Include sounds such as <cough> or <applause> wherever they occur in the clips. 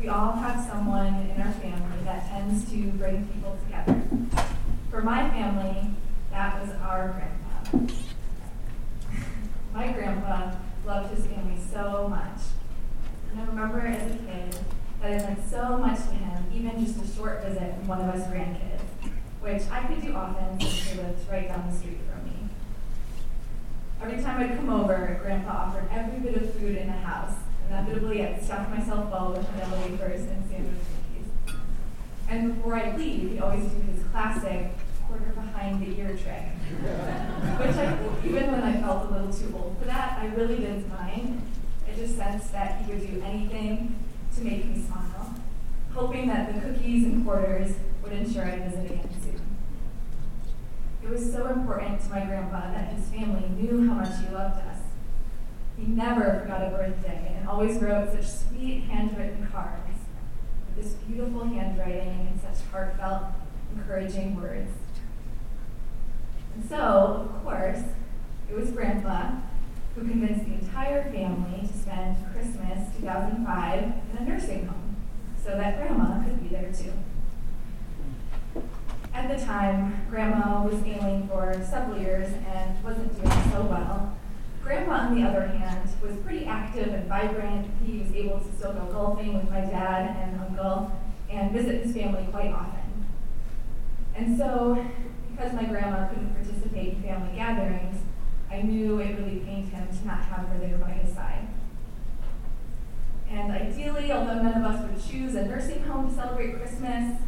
we all have someone in our family that tends to bring people together. For my family, that was our grandpa. <laughs> my grandpa loved his family so much. And I remember as a kid that it meant so much to him, even just a short visit from one of us grandkids, which I could do often since he lived right down the street from me. Every time I'd come over, Grandpa offered every bit of food in the house. Inevitably, I'd stuff myself full with vanilla wafers and sandwich cookies. And before I'd leave, he'd always do his classic quarter behind the ear trick, which I even when I felt a little too old for that, I really didn't mind. I just sensed that he would do anything to make me smile, hoping that the cookies and quarters would ensure I'd visit again soon. It was so important to my grandpa that his family knew how much he loved us. He never forgot a birthday and always wrote such sweet handwritten cards with this beautiful handwriting and such heartfelt, encouraging words. And so, of course, it was Grandpa who convinced the entire family to spend Christmas 2005 in a nursing home so that Grandma could be there too. At the time, Grandma was ailing for several years and wasn't doing so well. Grandma, on the other hand, and vibrant. He was able to still go golfing with my dad and uncle and visit his family quite often. And so, because my grandma couldn't participate in family gatherings, I knew it really pained him to not have her there by his side. And ideally, although none of us would choose a nursing home to celebrate Christmas,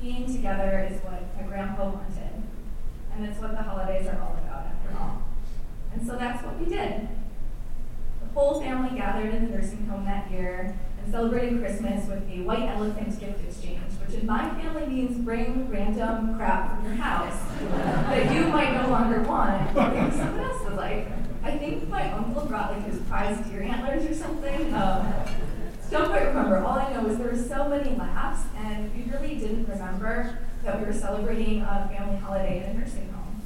being together is what my grandpa wanted. And it's what the holidays are all about, after all. And so that's what we did. The whole family gathered in the nursing home that year and celebrated Christmas with a white elephant gift exchange, which in my family means bring random crap from your house that you might no longer want. Someone else was like, I think my uncle brought like his prized deer antlers or something. Um, don't quite remember. All I know is there were so many laughs, and we really didn't remember that we were celebrating a family holiday in a nursing home.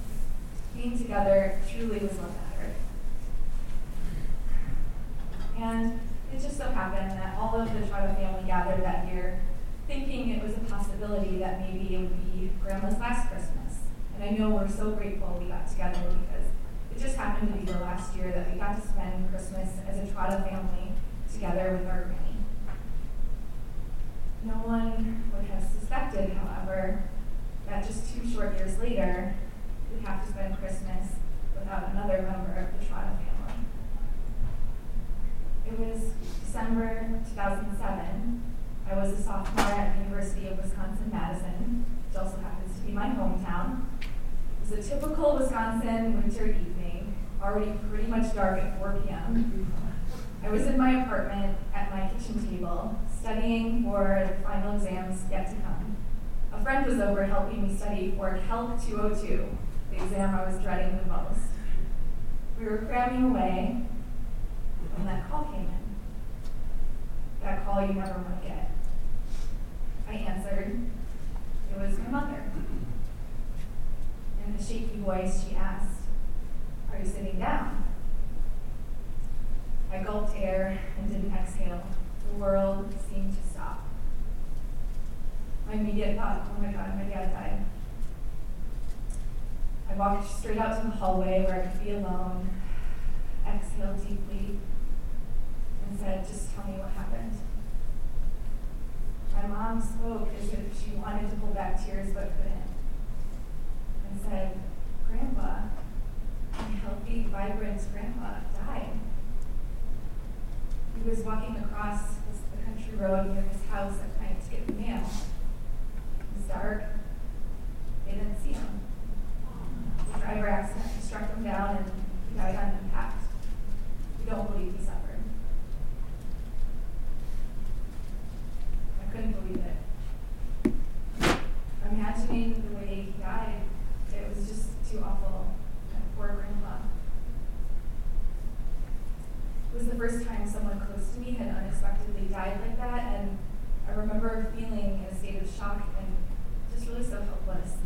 Being together truly was what And it just so happened that all of the Trotta family gathered that year, thinking it was a possibility that maybe it would be Grandma's last Christmas. And I know we're so grateful we got together because it just happened to be the last year that we got to spend Christmas as a Trotta family together with our. No one would have suspected, however, that just two short years later, we'd have to spend Christmas without another member of the Trotta family. It was December 2007. I was a sophomore at the University Wisconsin-Madison, which also happens to be my hometown. It was a typical Wisconsin winter evening, already pretty much dark at 4 p.m. I was in my apartment at my kitchen table, studying for the final exams yet to come. A friend was over helping me study for Calc 202, the exam I was dreading the most. We were cramming away when that call came in. That call you never want to get. I answered. It was my mother. In a shaky voice, she asked, Are you sitting down? I gulped air and didn't exhale. The world seemed to stop. My immediate thought, oh my God, my dad died. I walked straight out to the hallway where I could be alone, exhaled deeply, and said, just tell me what happened. Mom spoke as if she wanted to hold back tears but couldn't, and said, Grandpa, my healthy, vibrant grandpa died. He was walking across the country road near his house at night to get the mail. It was dark. They didn't see him. The driver accidentally struck him down and he died on impact. We don't believe he suffered. I couldn't believe it. The way he died, it was just too awful. And poor grandpa. It was the first time someone close to me had unexpectedly died like that, and I remember feeling in a state of shock and just really so helpless.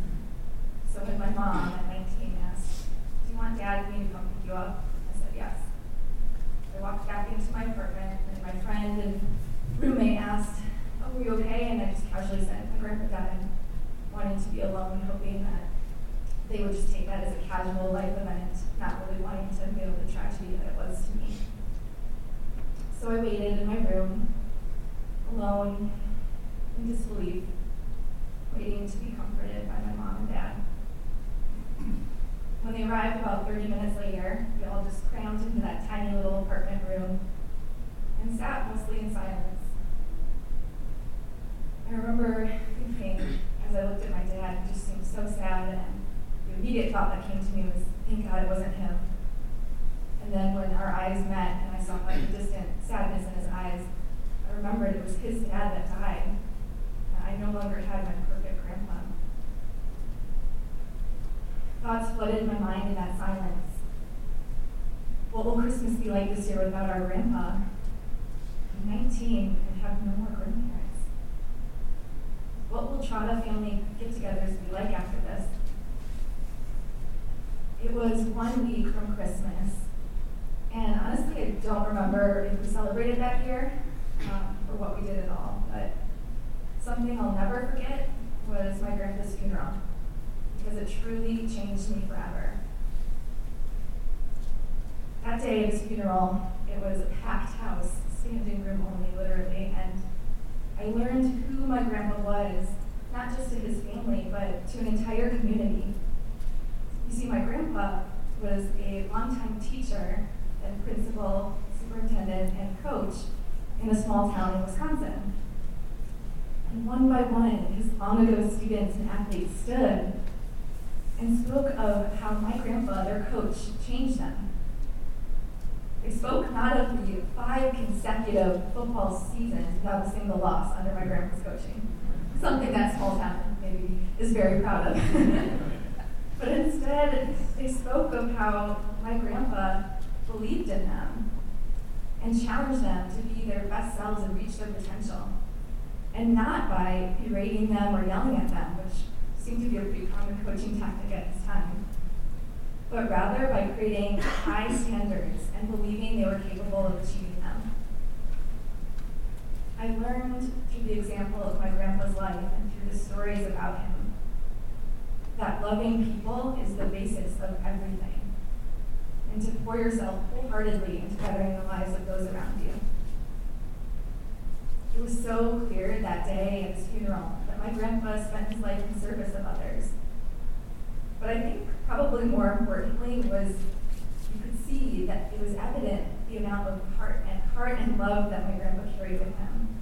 So when my mom at 19 asked, Do you want dad and me to come pick you up? I said yes. I walked back into my apartment, and my friend and roommate asked, Are we okay? And I just casually said, My grandpa died, wanting to be alone, hoping that they would just take that as a casual life event, not really wanting to feel the tragedy that it was to me. So I waited in my room, alone, in disbelief, waiting to be comforted by my mom and dad. When they arrived about 30 minutes later, we all just crammed into that tiny little apartment room and sat mostly in silence. I remember thinking, as I looked at my dad, he just seemed so sad, and the immediate thought that came to me was, thank God it wasn't him. And then when our eyes met and I saw like the distant sadness in his eyes, I remembered it was his dad that died. And I no longer had my perfect grandpa. Flooded my mind in that silence. What will Christmas be like this year without our grandpa? I'm 19 and have no more grandparents. What will Trotta family get-togethers be like after this? It was one week from Christmas, and honestly, I don't remember if we celebrated that year um, or what we did at all. But something I'll never forget was my grandpa's funeral because it truly changed me forever. That day of his funeral, it was a packed house, standing room only, literally, and I learned who my grandpa was, not just to his family, but to an entire community. You see, my grandpa was a longtime teacher and principal, superintendent, and coach in a small town in Wisconsin. And one by one, his long ago students and athletes stood and spoke of how my grandpa, their coach, changed them. They spoke not of the five consecutive football seasons without a single loss under my grandpa's coaching, something that small town maybe is very proud of. <laughs> but instead, they spoke of how my grandpa believed in them and challenged them to be their best selves and reach their potential. And not by berating them or yelling at them, which seemed to be a pretty common coaching tactic at this time, but rather by creating high standards and believing they were capable of achieving them. I learned through the example of my grandpa's life and through the stories about him that loving people is the basis of everything, and to pour yourself wholeheartedly into bettering the lives of those around you. It was so clear that day at his funeral that my grandpa spent his life in service of others. But I think probably more importantly was you could see that it was evident the amount of heart and heart and love that my grandpa carried with him.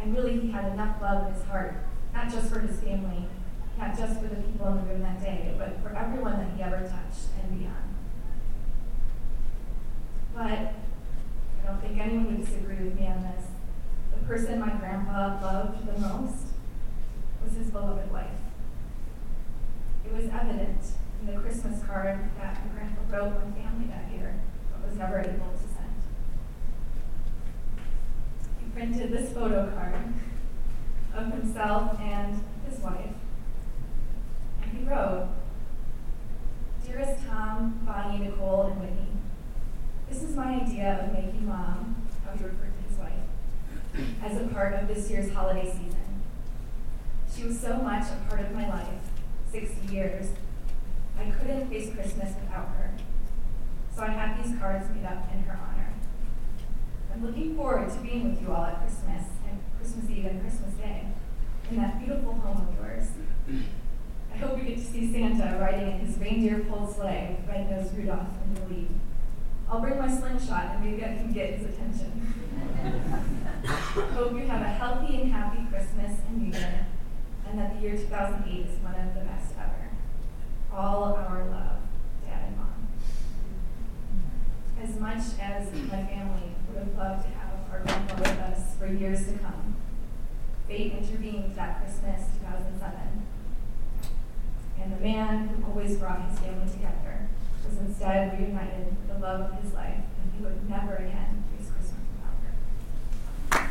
And really he had enough love in his heart, not just for his family, not just for the people in the room that day, but for everyone that he ever touched and beyond. But I don't think anyone would disagree with me on this. The person my grandpa loved the most was his beloved wife. It was evident in the Christmas card that my grandpa wrote my family that year, but was never able to send. He printed this photo card of himself and his wife. And he wrote, Dearest Tom, Bonnie, Nicole, and Whitney, this is my idea of making mom, how he referred to his wife, as a part of this year's holiday season. She was so much a part of my life, 60 years. I couldn't face Christmas without her. So I had these cards made up in her honor. I'm looking forward to being with you all at Christmas and Christmas Eve and Christmas Day in that beautiful home of yours. I hope you get to see Santa riding in his reindeer-pulled sleigh with red-nosed Rudolph in the lead. I'll bring my slingshot and maybe I can get his attention. Hope you have a healthy and happy Christmas and New Year, and that the year 2008 is one of the best ever. All our love, Dad and Mom. As much as my family would have loved to have our grandpa with us for years to come, fate intervened that Christmas 2007. And the man who always brought his family together was instead reunited with the love of his life, and he would never again